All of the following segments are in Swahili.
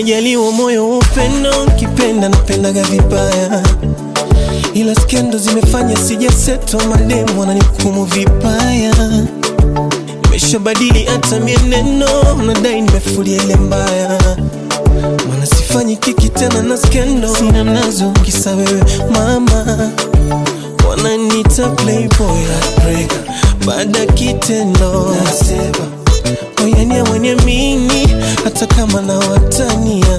Nimejaliwa moyo upendo, kipenda napendaga vibaya, ila skendo zimefanya sijaseto, mademu wananihukumu vibaya. Nimeshabadili hata mienendo, nadai nimefulia ile mbaya, maana sifanyi kiki tena na skendo, sina nazo kisa wewe mama. Wananita playboy heartbreaker baada kitendo. Nasema oyania mwenye mini hata kama na watania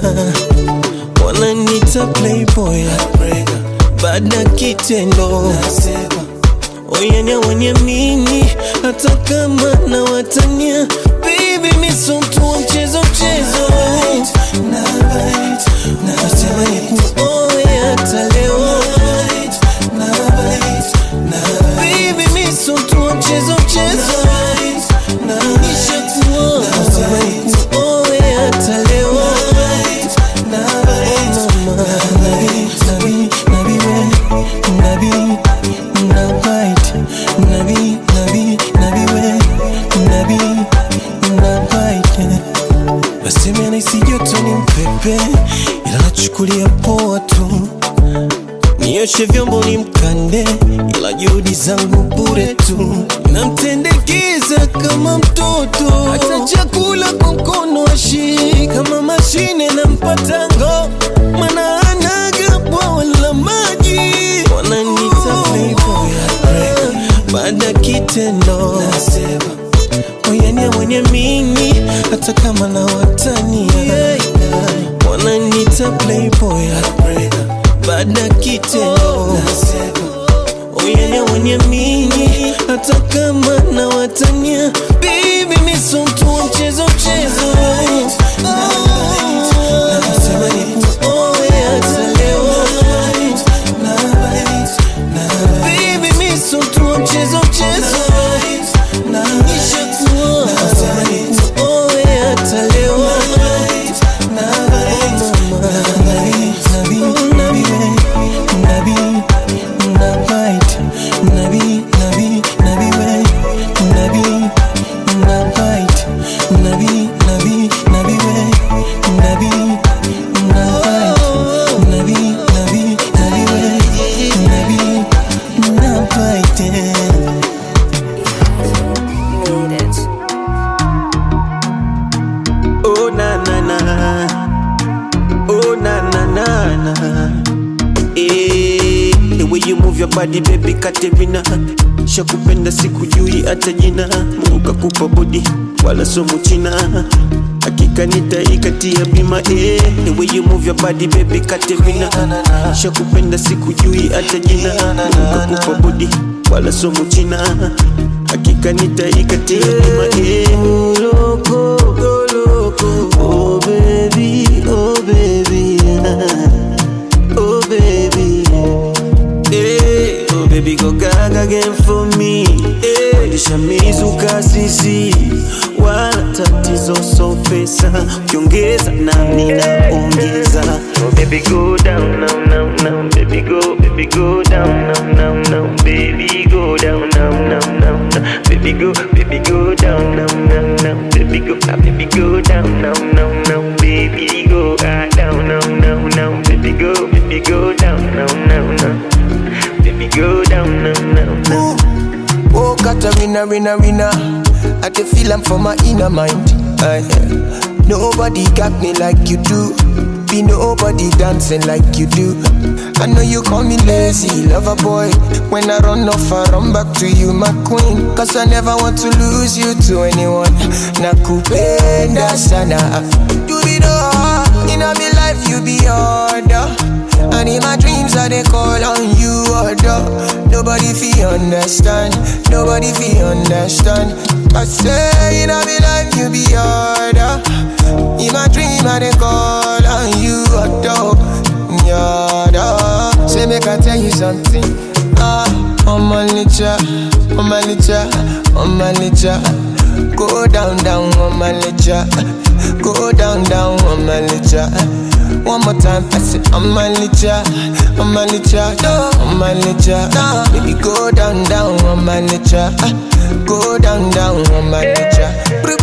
wananita playboy baada kitendo. Oyania mwenye mini hata kama na watania baby misomtua wa mchezo mchezo. Nasema ni hata Și um bunim Kakupa body wala somo china Hakika nitaikatia bima eh, the you move your body baby Katerina Shakupenda sikujui hata jina. Kakupa body wala somo china Hakika nitaikatia bima eh, Hey, nishamizuka sisi, wala tatizo so pesa, ukiongeza nami naongeza. Oh baby, go down now, now, now, baby, go, baby, go down now, now, now, baby, go down now, now, now, now, baby, go, baby, go down now, now, now, baby, go, ah, baby, go down now, now, now, baby, go, ah, down now, now, now, baby, go, baby, go down now, now, now, baby, go down now, now, now. Oh, Katarina, winner, winner. I can feel I'm from my inner mind. Aye. nobody got me like you do. Be nobody dancing like you do. I know you call me lazy, lover boy. When I run off, I run back to you, my queen. Cause I never want to lose you to anyone. Nakupenda sana. You be the in my life, you be order. And in my dreams, I they call on you, order. Nobody feel understand, nobody feel understand. I say in my life, you be order. In my dream, I they call on you, order. Order. Say make I tell you something. Ah, on my licha, on my licha, on my licha. Go down, down on my licha. Go down, down on my licha. One more time, I say on my licha, on my licha, on my licha. Baby, go down, down on my licha. Go down, down on my licha. Baby,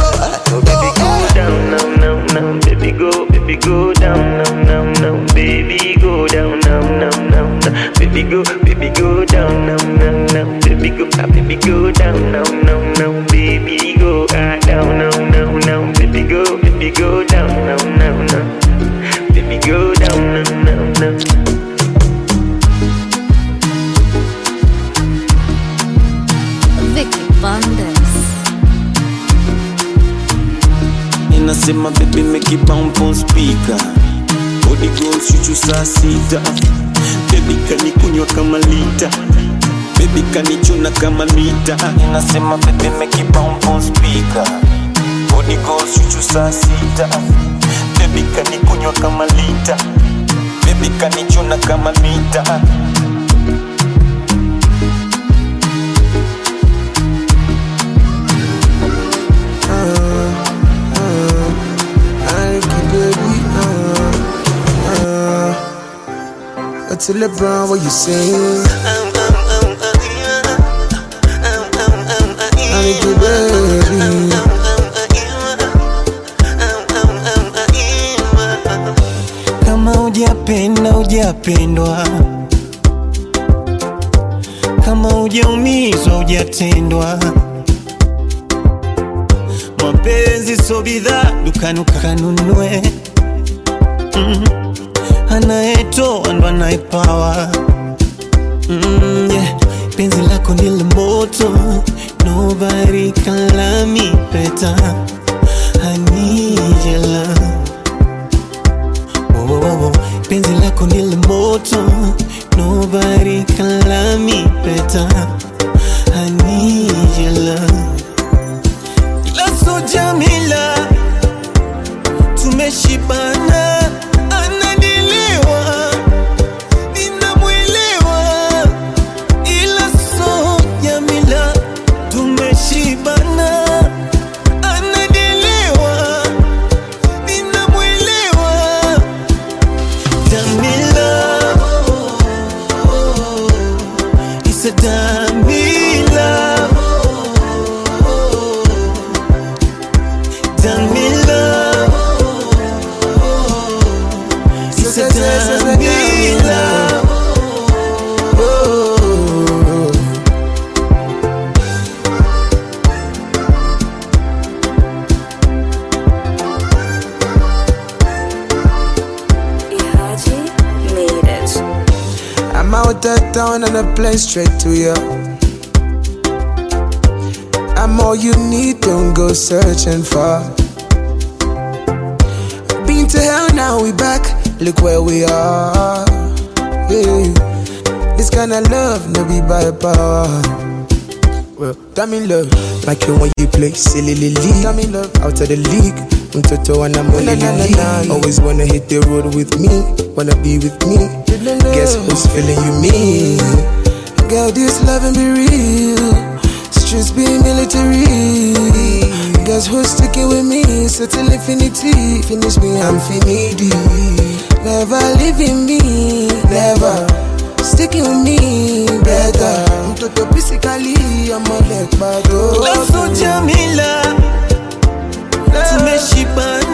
go down now, now, now, baby, go, baby, go down, down, down, down, baby go down, down, down, down, down, baby go, baby go down, down, down, down, baby go, ah, baby go down, down, down, down, baby go, ah, down, down, down, down, baby go, baby go down, down, down, down, baby go down, down, down, down. Vicky Bandes. Inasema baby make it bump on speaker. Body goals chuchu saa sita. Baby kanikunywa kama lita. Baby kanichuna kama mita Inasema baby make it bump on speaker Body goals chuchu saa sita Baby kanikunywa kama lita Baby kanichuna kama mita. Till what you saying? Hujapendwa, kama hujaumizwa hujatendwa. Mapenzi so bidhaa dukani ukanunue. Mm. Anayetoa ndo anayepawa. Mm, yeah. Penzi lako ndilo moto, nobody can love me. Ndilo moto Damn in love, like you when you play silly lily. Damn in love, out of the league. Mtoto and I'm only league. Always wanna hit the road with me, wanna be with me. Guess who's feeling you me? Girl, this loving be real. Streets be military. Guess who's sticking with me? So till infinity, finish me, I'm finity. Never leaving me, never sticking with me, better. to physically, I'm a leg bag. Let's go, Jamila. Let's make she bad.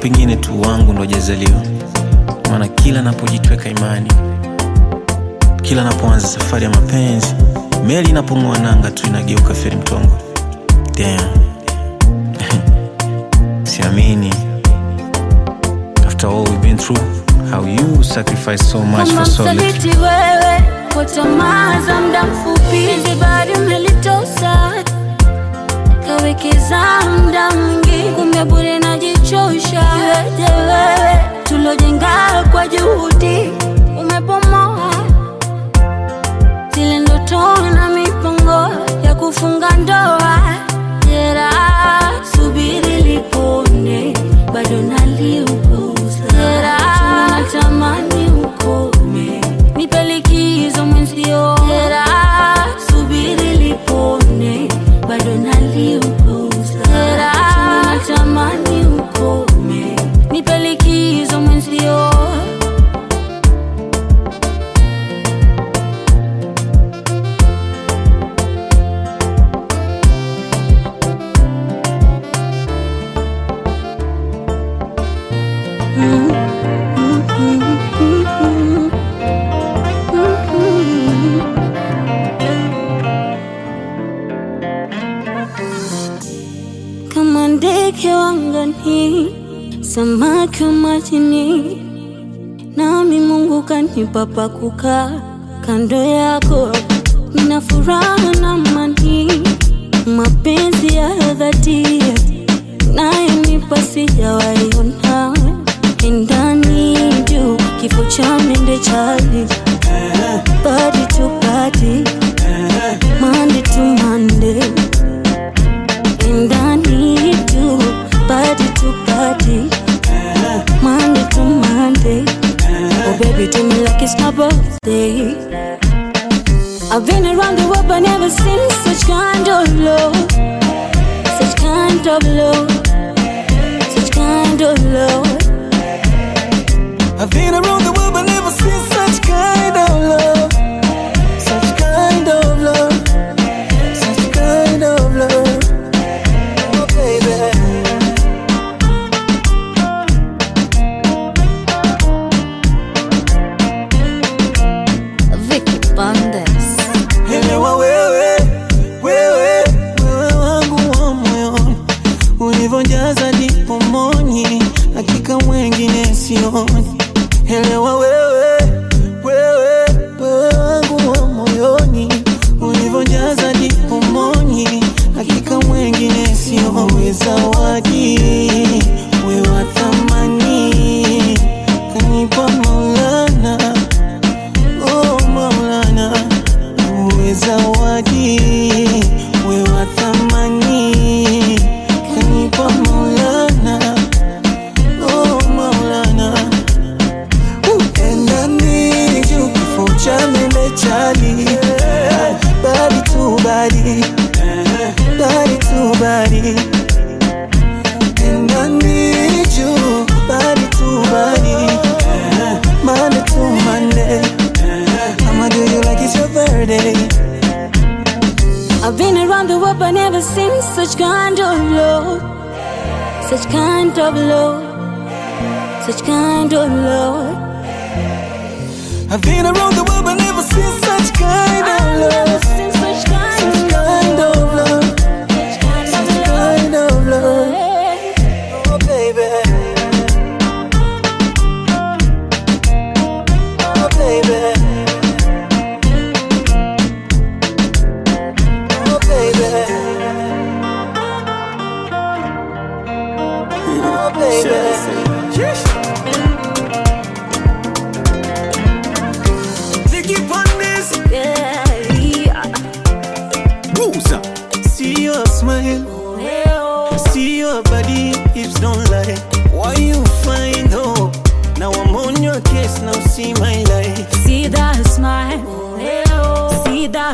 pengine tu wangu ndo jazaliwa maana kila napojitweka imani kila napoanza safari ya mapenzi meli inapong'oa nanga tu inageuka feri mtongo. Damn. Siamini. After wewe kwa tamaa za muda mfupi bado umelitosa nawekeza muda mwingi, kumbe bure najichosha. Iweje wewe tulojenga kwa juhudi umepomoa, zile ndoto na mipango ya kufunga ndoa. jera subiri lipone, bado naliu majini, nami Mungu kanipa pa kukaa kando yako. Nina furaha na amani, mapenzi ya dhati. Nayonipa sijawaiona ndani juu kifo cha mende chali. Body to body Monday to Monday birthday. I've been around the world but never seen such kind of love. Such kind of love. Such kind of love. I've been around the world but never seen such kind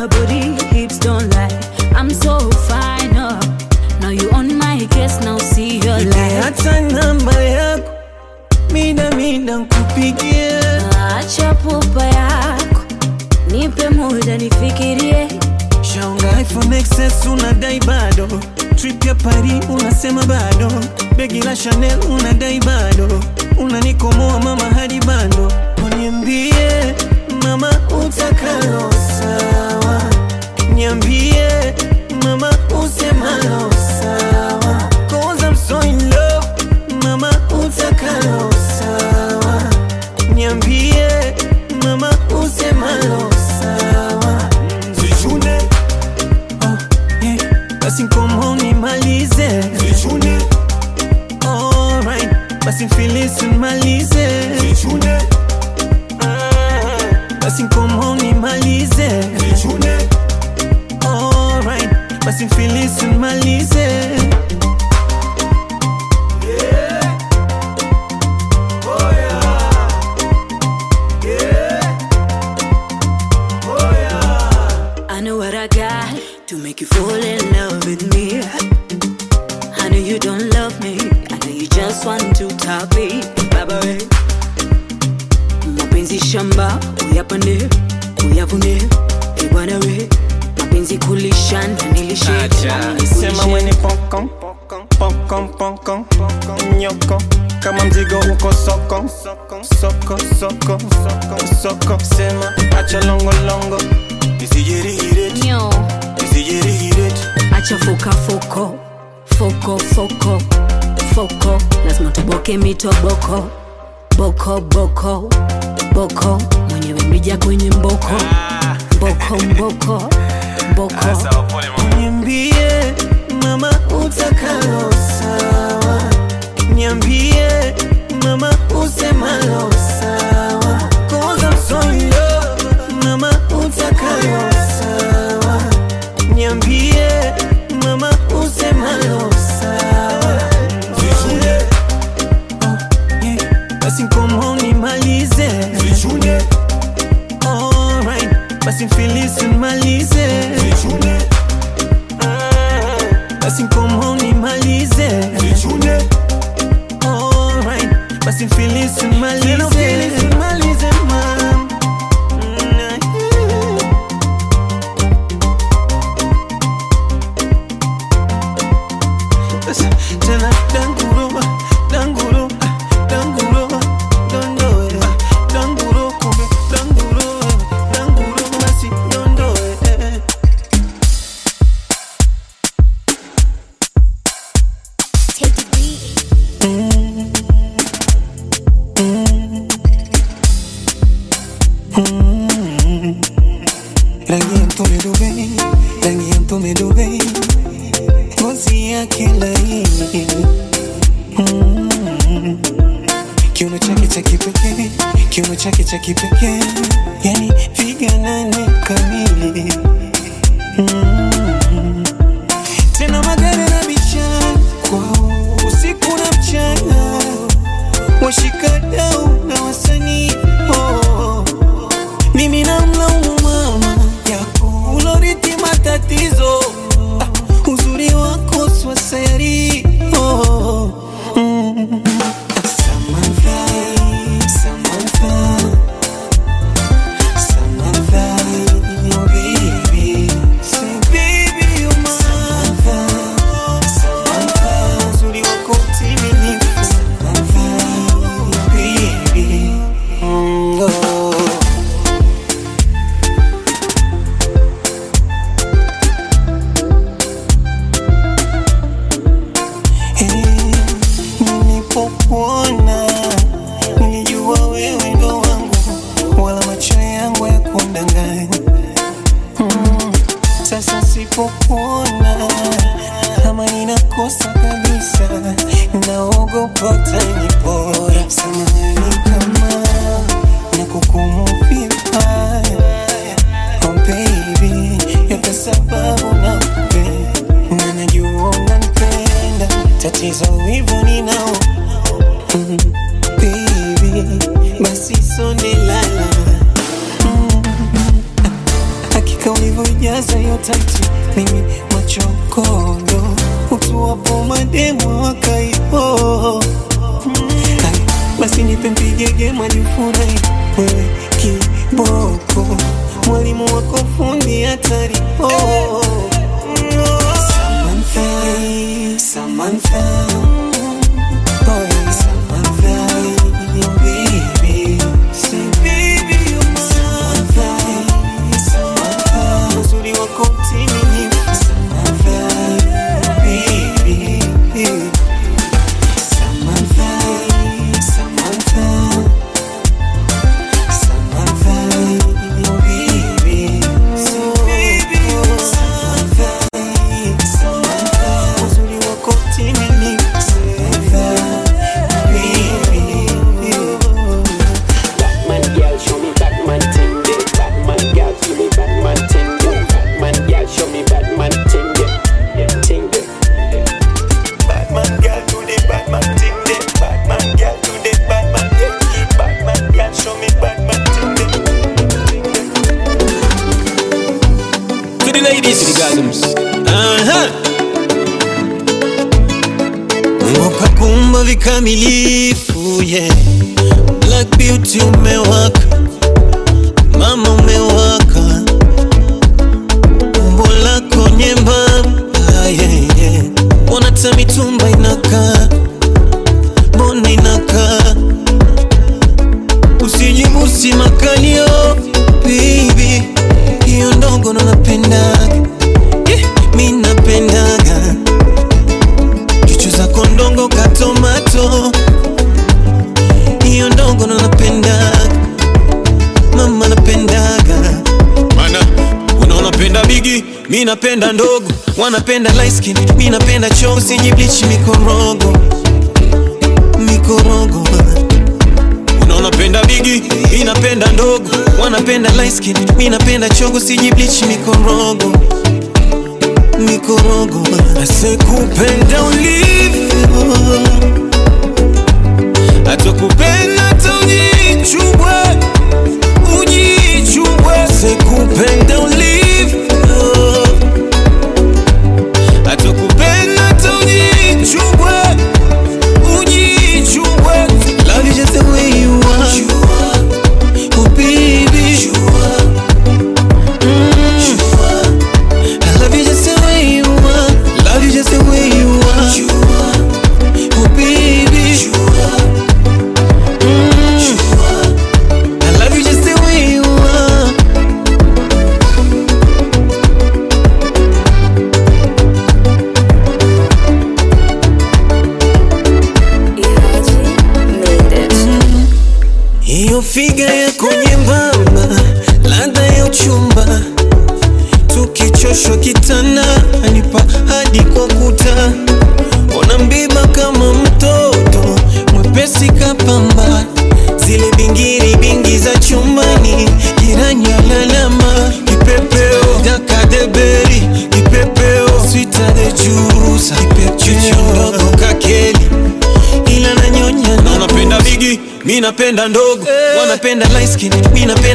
body hips don't lie I'm so fine, oh. Now you on my case, now your life. Hata namba yako mida mida nkupigie, Acha pupa yako, nipe muda nifikirie. shaunga iPhone XS unadai bado, trip ya Paris unasema bado, begi la Chanel unadai bado, unanikomoa mama hadi bando, uniambie mama utakalo sawa, niambie mama usemalo sawa, utakalo sawa, niambie mama usemalo sawa, zichune oh, yeah. basi nkomo nimalize. Alright basi mfilisi nimalize. Zichune basi nkomo nimalize. Alright kama mzigo uko soko. Soko soko soko soko. Sema acha longolongo acha fukafoko foko foko foko lazima tuboke mitoboko. Boko boko. Boko. Mwenyewe mlija kwenye mboko. Ah. Mboko. Mboko ah, mboko niambie mama utakalo sawa niambie mama usemalo sawa. Koza msoilo mama utakalo sawa. Niambie mama usemalo sawa. Zichunge oh, yeah. basi nkomo nimalize. Zichunge alright basi mfilisi nimalize. kissing my life.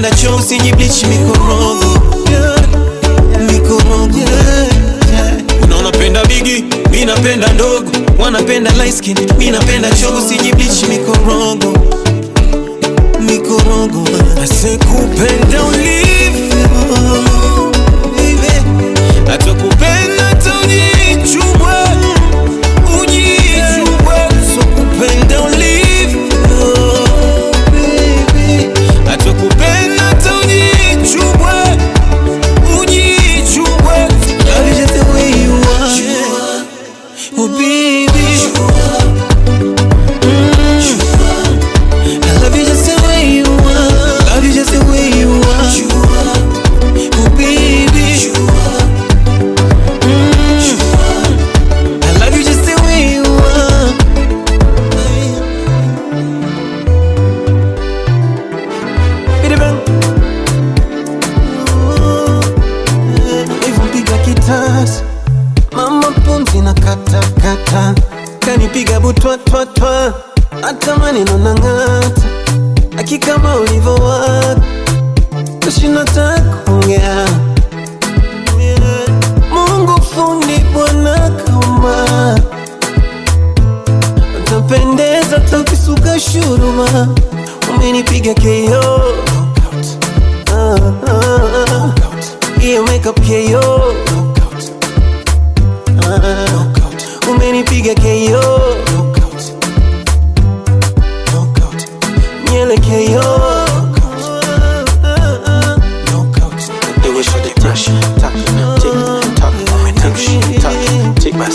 Ukipenda cho usijibleach mikorogo napenda ndogo, wanapenda light skin, mi napenda cho usijibleach mikorogo mikorogo, asekupenda ulivyo. maandishi nataka kuongea. Mungu fundi, Bwana kaumba, utapendeza takisuka shuruma, umenipiga KO ah, uh-huh. ah, ah. Yeah, wake up KO ah, uh-huh. umenipiga KO nyele KO my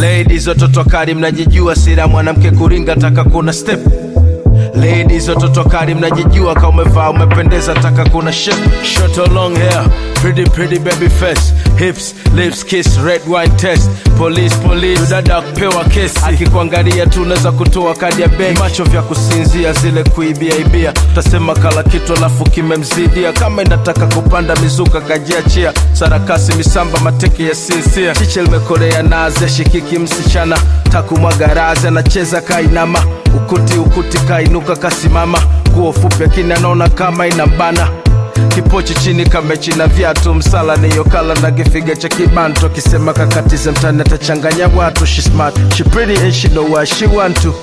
Ladies, watoto kali mnajijua, sira mwanamke kuringa, taka kuna step ladies watoto kali mnajijua kama umevaa umependeza taka kuna shit. Short or long hair pretty pretty baby face hips lips kiss red wine test. Police police dada kupewa kesi. Akikuangalia tu unaweza kutoa kadi ya benki. Macho vya kusinzia zile kuibia ibia. Utasema kala kitu alafu kimemzidia. Kama inataka kupanda mizuka kajiachia. Sarakasi misamba mateke ya sinsia chiche limekolea naze shikiki msichana. Takumwaga razi anacheza kainama. Ukuti ukuti kainuka kasimama. Kuo fupi akini anaona kama inambana kipochi chini kamechi na viatu msala niyokala na kifiga cha kibanto kisema kakatize mtani atachanganya watu she smart. She pretty and she know what she want to.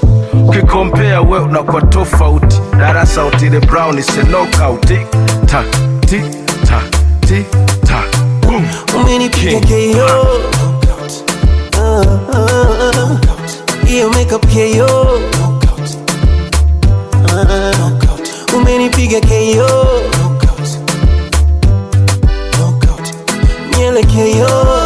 Ukikompea we unakuwa tofauti. Darasa utile brown is a knockout. Ta ti ta ti ta. Boom. umenipiga. KO Ah, uh, ah. hiyo makeup KO umenipiga KO nyele KO Do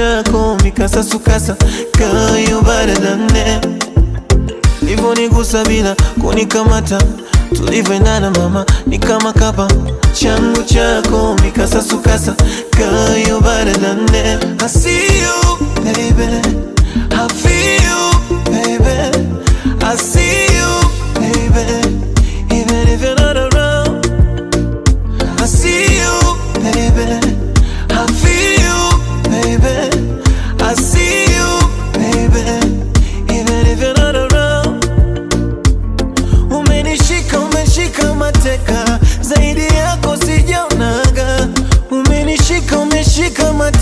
chako mikasasukasa kayo baradane Ulivyonigusa bila kunikamata tulivyoendana mama ni kama kapa. Changu chako mikasasukasa kayo baradane I see you baby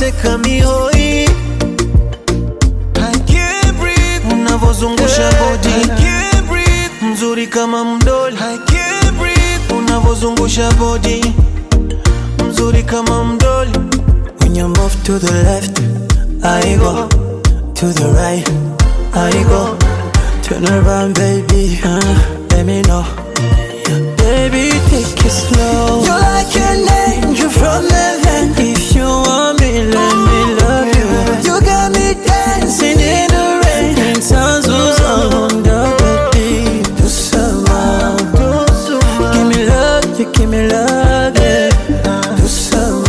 umeshika mateka mihoi. I can't breathe. Unavozungusha body I can't breathe. Mzuri kama mdoli. Unavozungusha body Mzuri kama mdoli When you move to the left, I go. To the right, I go. Turn around, baby. Uh, let me know. Baby, take it slow. You're like an angel from heaven. Let me love you. You got me dancing in the rain. And sounds on the baby. Do some Give me love, you give me love, yeah. Do some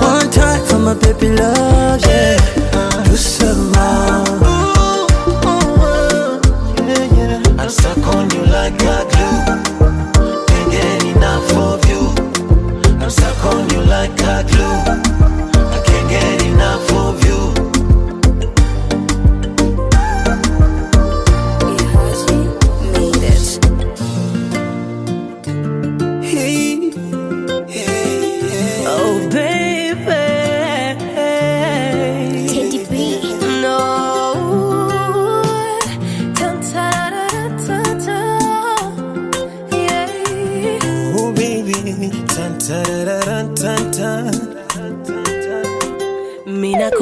One time for my baby love,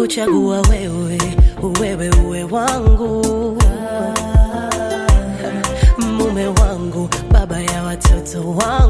kuchagua wewe, wewe uwe wangu, mume wangu, baba ya watoto wangu.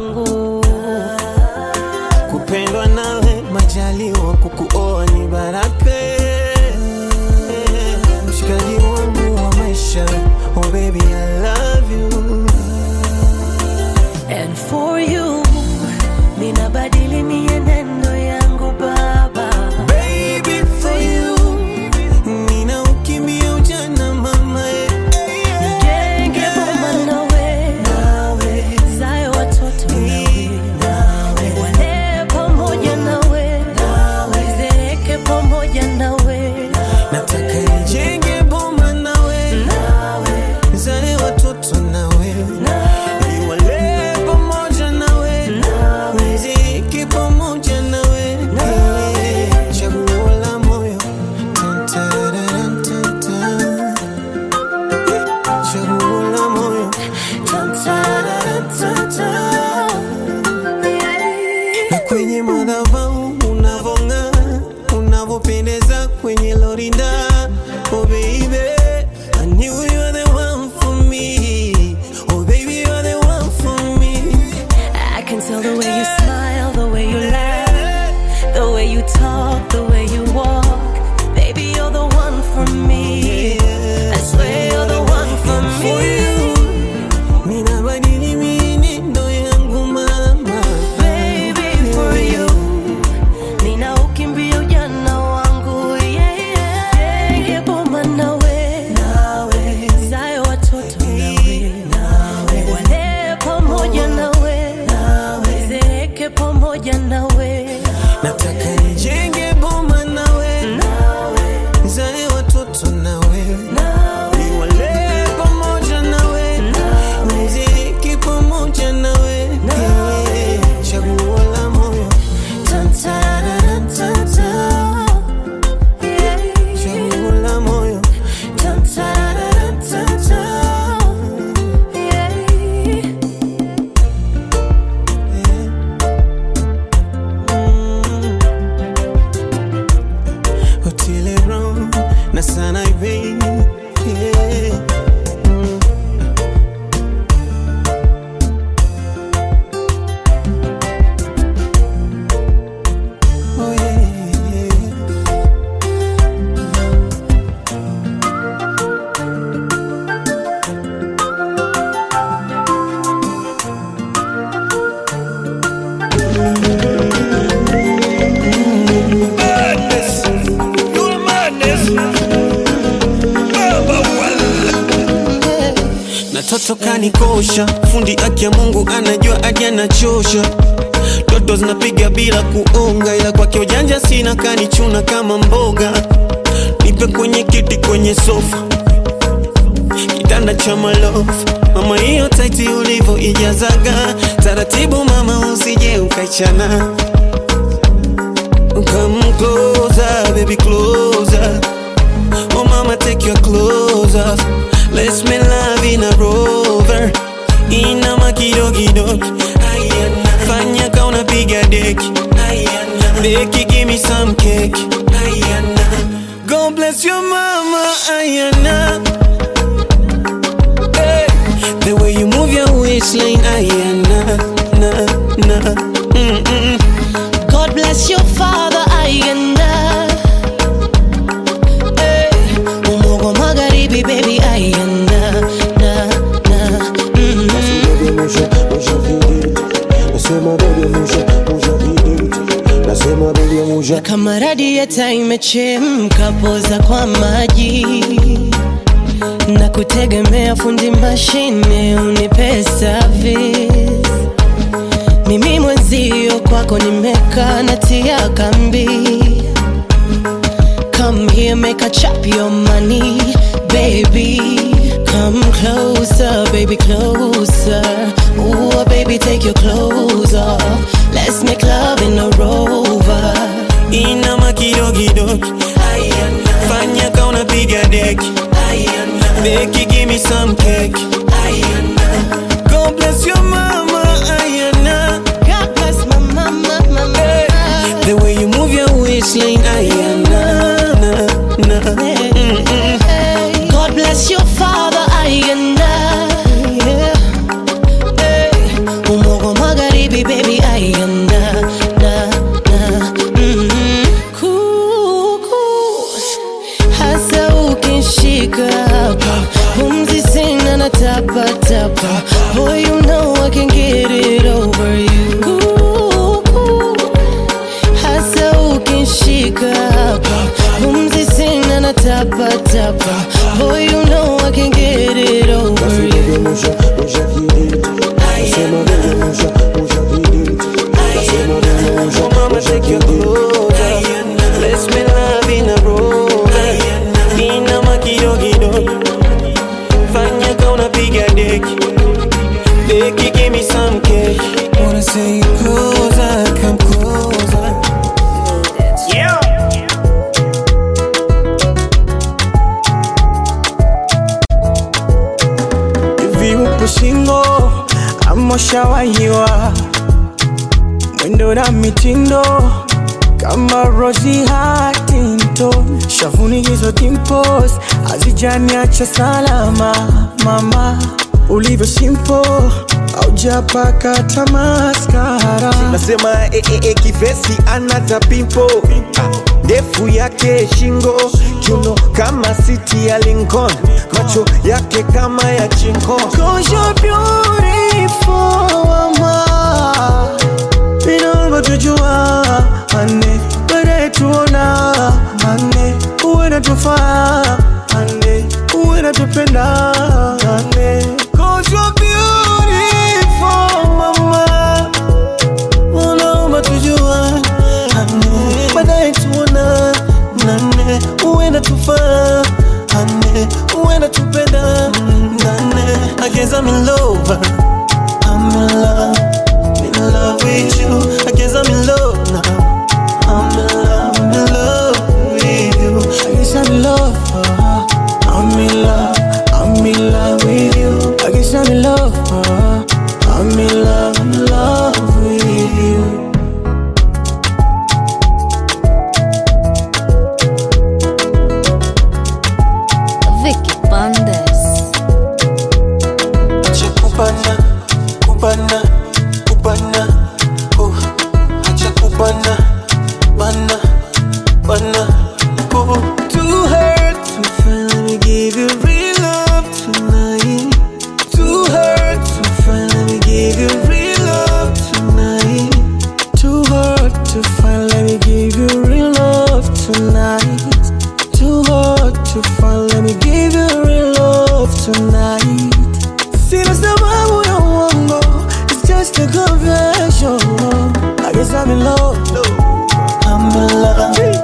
ya no Nimechemka kwa maji na kutegemea fundi mashine unipe. Mimi mwenzio kwako nimekaa natia kambi. Come here make a chop your money baby. Come closer baby closer. Ooh baby take your clothes off. Let's make love in a rover. In kidoki fanya ka unapiga deki beki gimi some cake. God bless your mama Ayana. God bless my mama, The way you move your waistline na, na. God bless your father dapper, dapper. Boy, you know I can get it over you. Hasa ukinshika hapa, pumzi sina na tapa tapa. Boy, you know I can get it over you. moshawahiwa mwendo na mitindo kama Rosie Huntington, shavuni hizo dimples hazijaniacha salama. Mama ulivyo simpo aujapaka tamaskara, nasema ee, eh, eh, kivesi anata pimpo, pimpo. Ah, ndefu yake shingo, kiuno kama siti ya Lincoln, macho yake kama ya chinko. Ane. Uwe na ane. Uwe na tupenda I'm in love. aggravation. I guess I'm in love. I'm in love.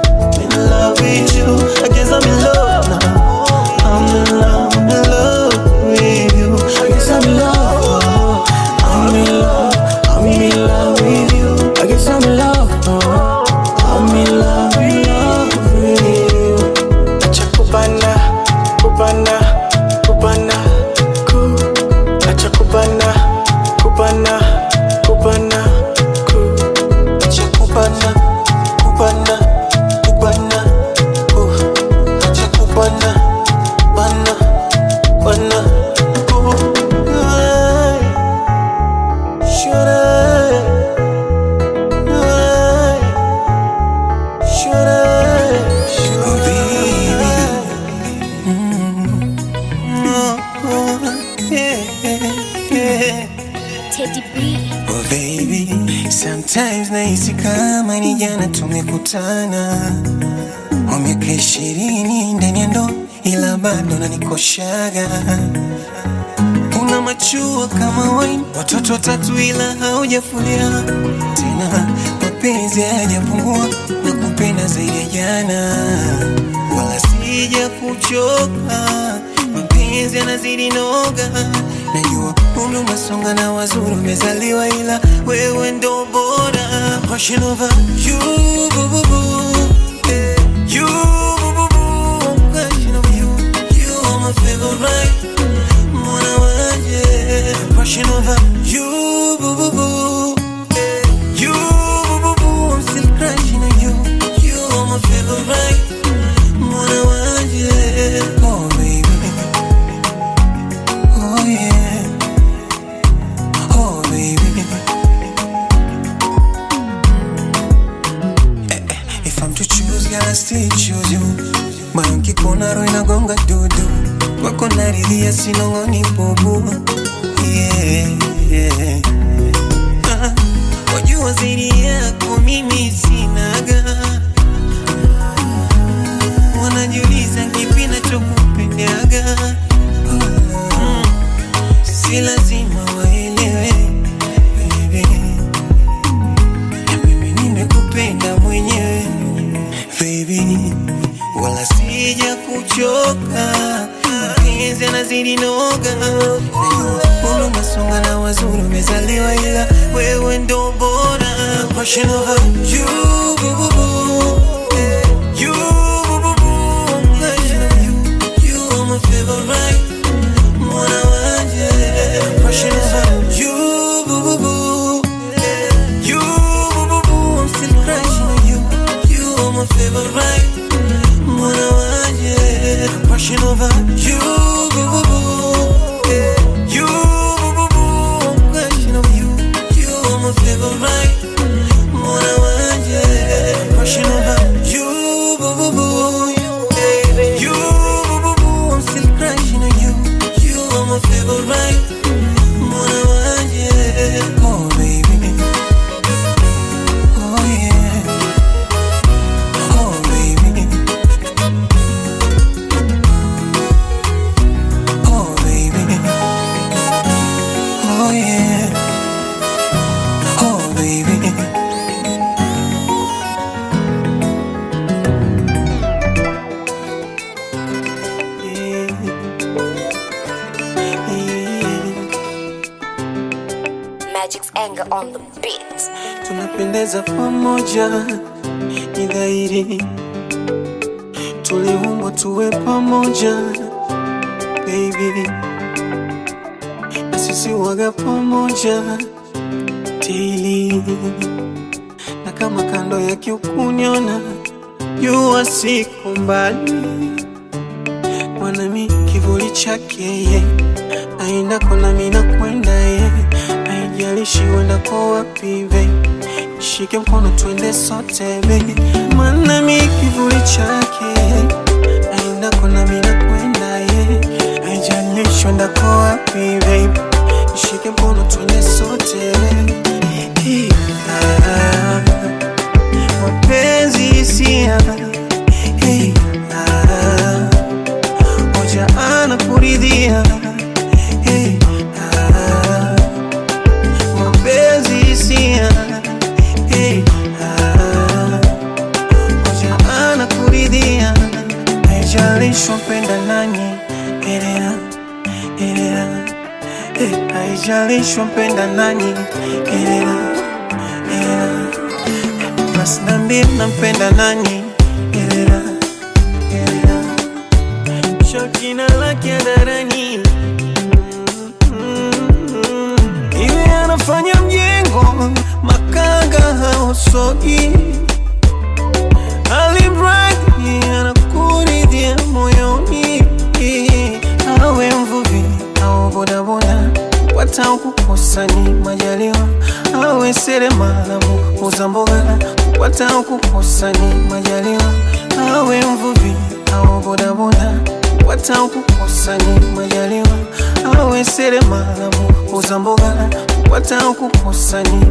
shaga, una machua kama wine, watoto tatu ila haujafulia. Tena, mapenzi hayajapungua na kupenda zaidi ya jana, wala sija kuchoka, mapenzi yanazidi noga, najua umri masonga na wazuri umezaliwa, ila wewe ndo bora. choose, yeah, I still choose you. Moyo nkikuna roho inagonga dudu, kwako naridhia, sinong'oni bubu. Yeah, yeah. Ah, wajua zaidi yako mimi sinaga, wanajiuliza kipi nachokupendaga. Mm, si lazima kuchoka, mapenzi yanazidi noga. Ulo masonga na wazuri, umezaliwa ila wewe ndo bora. Over you. baby, na sisi waga pamoja daily, na kama kando yake ukuniona, jua siko mbali, mwanami kivuli chake ye. Aendako nami nakwenda ye, aijalishi uendako wapi baby, shike mkono twende sote baby, mwanami kivuli chake for happy, babe. She can nishwa mpenda nani Basi nambie nampenda nani? wasanii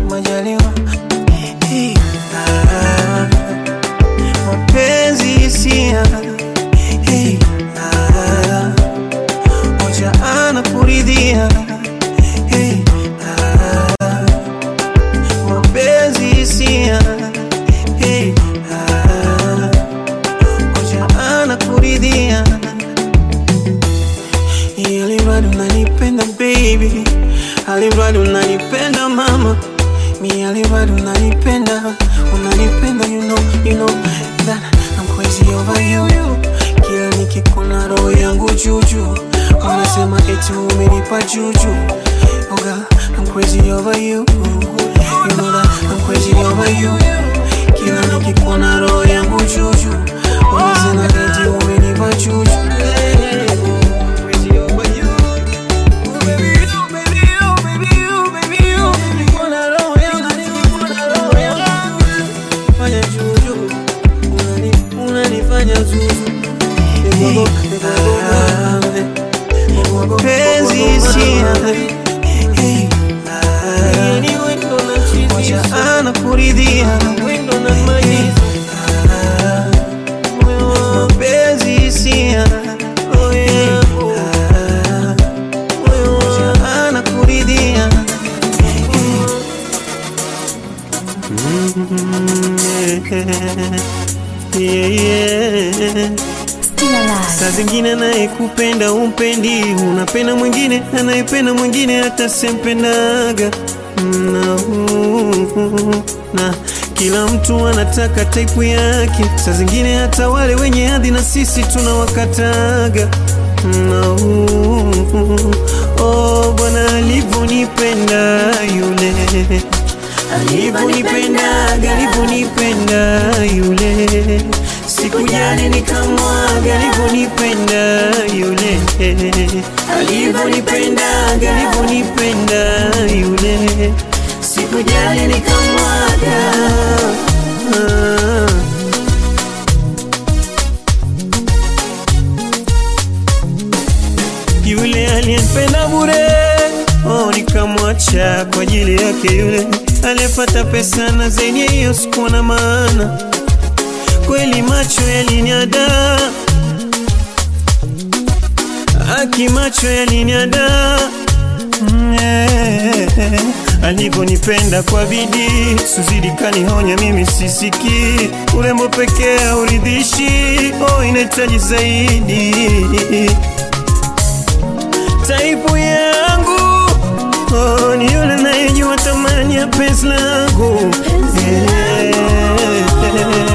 sempendaga na, na kila mtu anataka taipu yake. Saa zingine hata wale wenye hadhi na sisi tunawakataga. Na, oh, alivyonipenda yule. Alivyonipendaga alivyonipenda yule sikujali nikamwaga alivyonipenda yule. Alivyonipenda alivyonipenda yule. Sikujali nikamwaga. Yule aliyempenda bure oh, nikamwacha kwa ajili yake yule. Aliyepata pesa na zenye hiyo sikuwa na maana kweli macho yaliniada aki macho yaliniada Mm, alivyonipenda kwa bidii. Suzidi kanionya mimi sisiki urembo pekee hauridhishi. Oh, inahitaji zaidi. Taipu yangu. Oh, ni yule nayejua thamani ya penzi langu. Taipu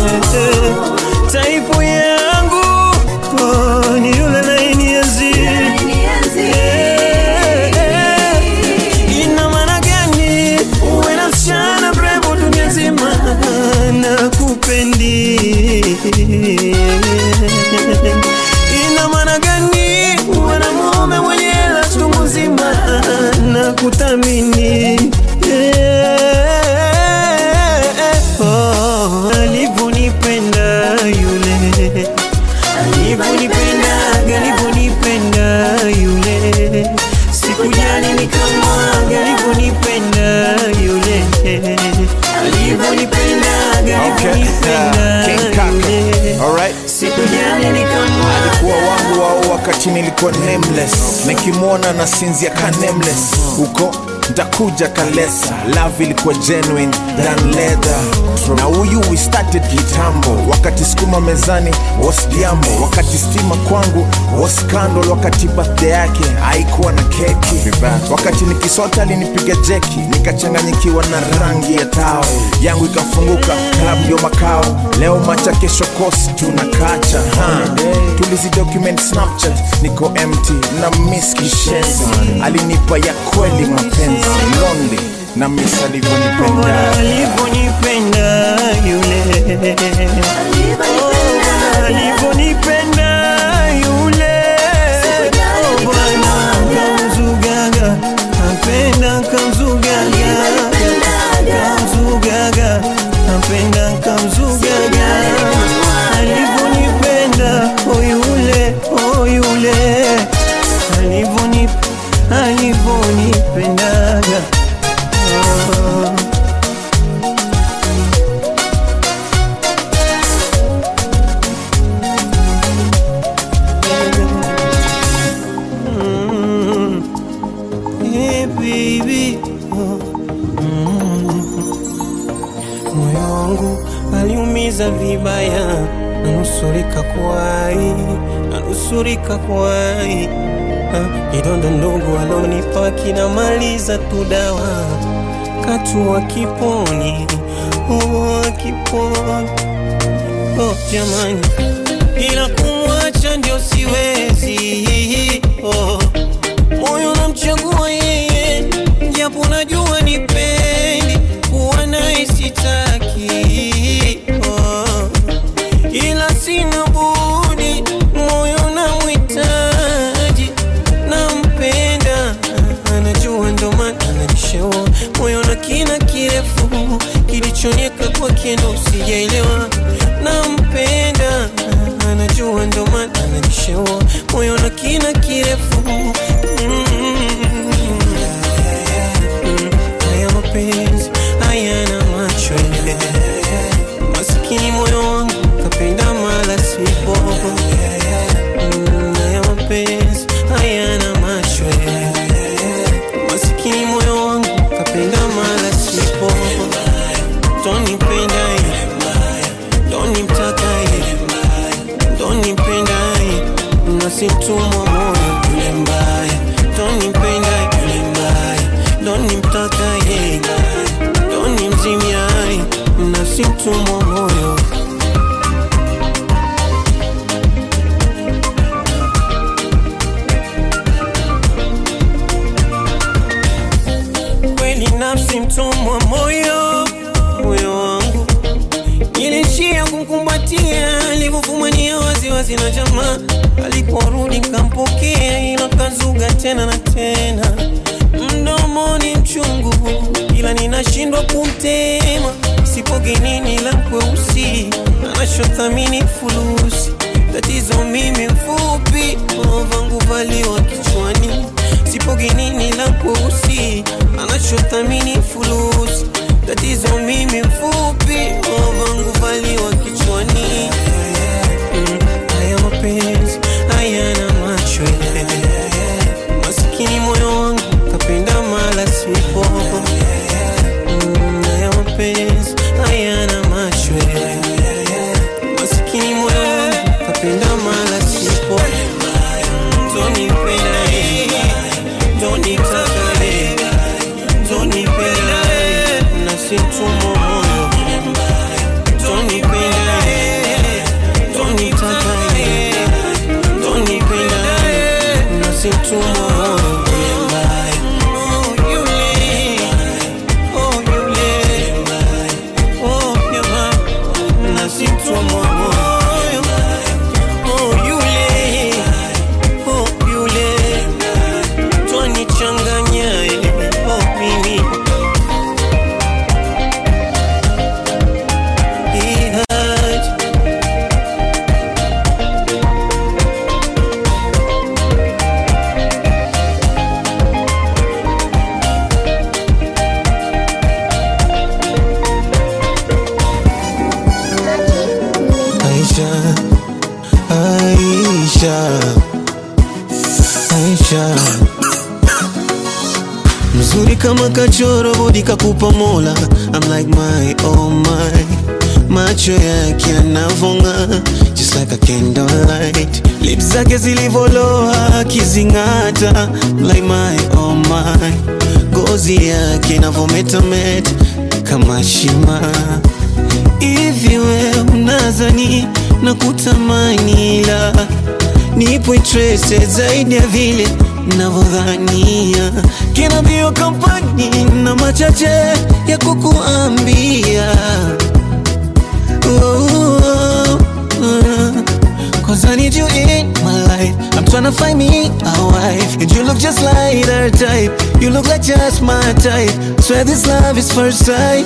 wakati nilikuwa nameless. Nikimwona na sinzia ka nameless. Huko ntakuja kalesa love ilikuwa genuine than leather. Na huyu we started kitambo wakati sukuma mezani wasdiambo wakati stima kwangu was wakati birthday yake haikuwa na keki. Wakati nikisota alinipiga jeki. Nikachanganyikiwa na rangi ya tao. Yangu ikafunguka klabu ndio makao. Leo macha kesho kosi tunakacha tulizi document snapchat niko empty na miss alinipa ya kweli mapenzi lonely na miss alivyonipenda. Alivyonipenda yule. Oh, alivyonipenda nanusurika kwai, kidonda ndogo alonipa kinamaliza tu dawa, katua kiponi, oh, kiponi oh, jamani, ila kumwacha ndio siwezi. Oh. Moyo namchagua yeye, japo najua nipendi kuwa naye sitaki kina kirefu kilichonyeka kwa kiendo usijaelewa. Nampenda anajua, ndo maana anajishewa moyo na kina kirefu kachoro, bodi kakupa Mola. I'm like my oh my, macho yake yanavonga just like a candlelight, lips zake zilivoloa akizing'ata. I'm like my oh my, Gozi yake inavometameta kama shima. Hivi unazani na kutamani la? Interested zaidi ya vile navyodhania kina kampani na machache ya kukuambia. Oh, oh. Cause I need you in my life. I'm tryna find me a wife. And you look just like her type. You look like just my type. Swear this love is first sight.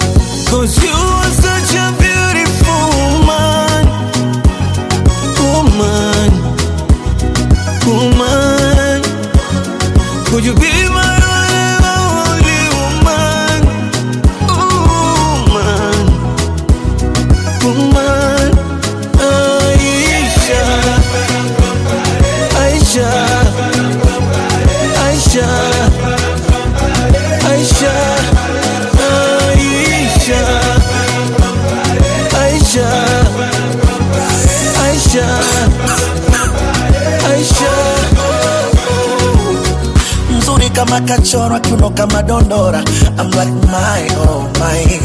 Cause you are such a beautiful woman. Woman. Woman You be kama kachorwa kiuno kama dondora. I'm like my oh my.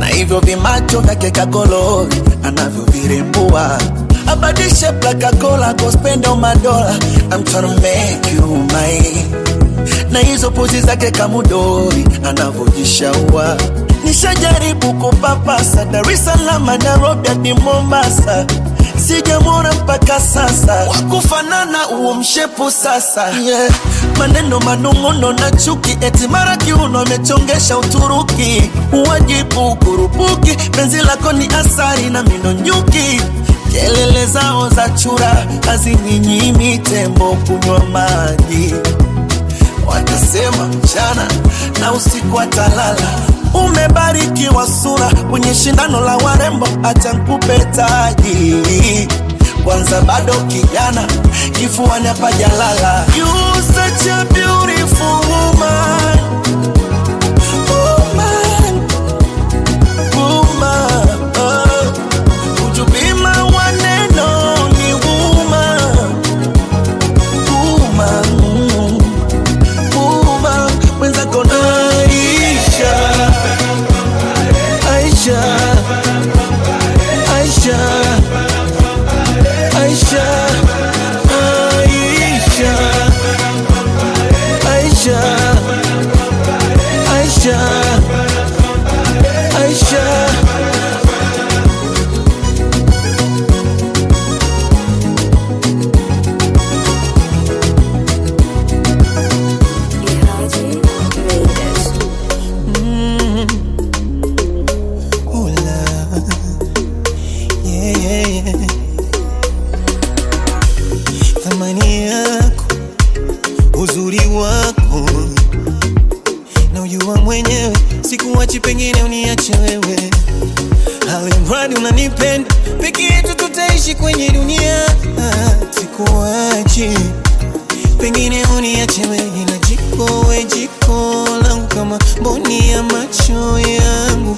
Na hivyo vimacho vyake kakolori anavyovirembua. Abadishe plakakola kospenda madola I'm tryna make you mine. Na hizo pozi zake kamudori anavyojishaua. Nishajaribu kupapasa Dar es Salaam Nairobi hadi Mombasa sijamwona mpaka sasa. Wakufanana uo mshepu sasa. Yeah. maneno manung'uno na chuki eti mara kiuno amechongesha Uturuki. Uwajibu kurupuki penzi lako ni asari na mino nyuki kelele zao za chura hazininyimi tembo kunywa maji. Watasema mchana na usiku atalala umebarikiwa sura kwenye shindano la warembo acha nkupe taji kwanza bado kijana kifuani hapajalala You such a beautiful. Woman. Mboni ya macho yangu,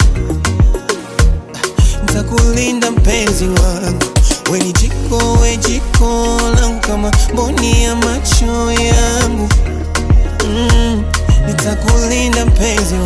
ntakulinda mpenzi wangu, we ni jiko, we jiko langu kama mboni ya macho yangu. Mm, nitakulinda mpenzi wangu,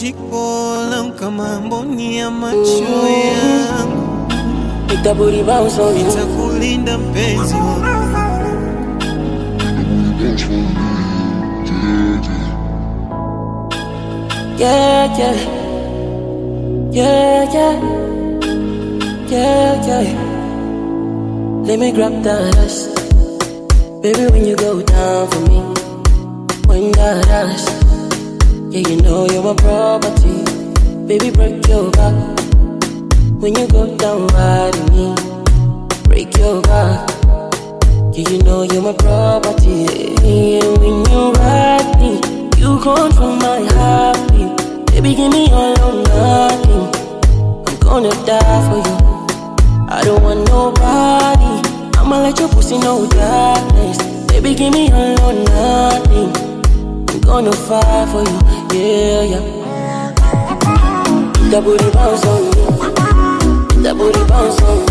Jiko, jiko langu kama mboni ya macho mm. yangu, nitakulinda mpenzi wangu. Yeah, yeah. Yeah, yeah. Yeah, yeah. Let me grab that ass. Baby, when you go down for me, when that ass. Yeah, you know you're my property. Baby, break your back. When you go down on me, break your back. Yeah, you know you're my property. And when you ride me, you control my heartbeat. Baby, give me all or nothing. I'm gonna die for you. I don't want nobody see no darkness. Baby, give me all or nothing. I'm gonna fight for you, yeah, yeah. That booty bounce on me. That booty bounce on me.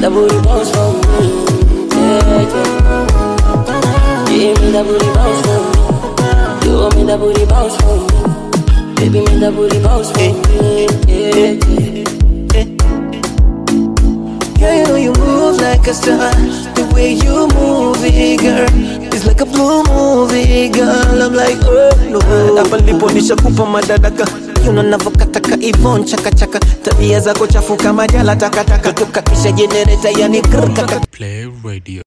That booty bounce for me, yeah, yeah. Give me that booty bounce for me. You want me that booty bounce for me. Baby, me that booty bounce for me, yeah, yeah. Girl, you know you move like a star. The way you move it, girl, like a blue movie, girl. I'm like, oh no. hapa ndipo nishakupa madaraka yuno navokataka ivon chakachaka tabia zako chafu kama jala takataka tukakisha jenereta yani grr Play Radio.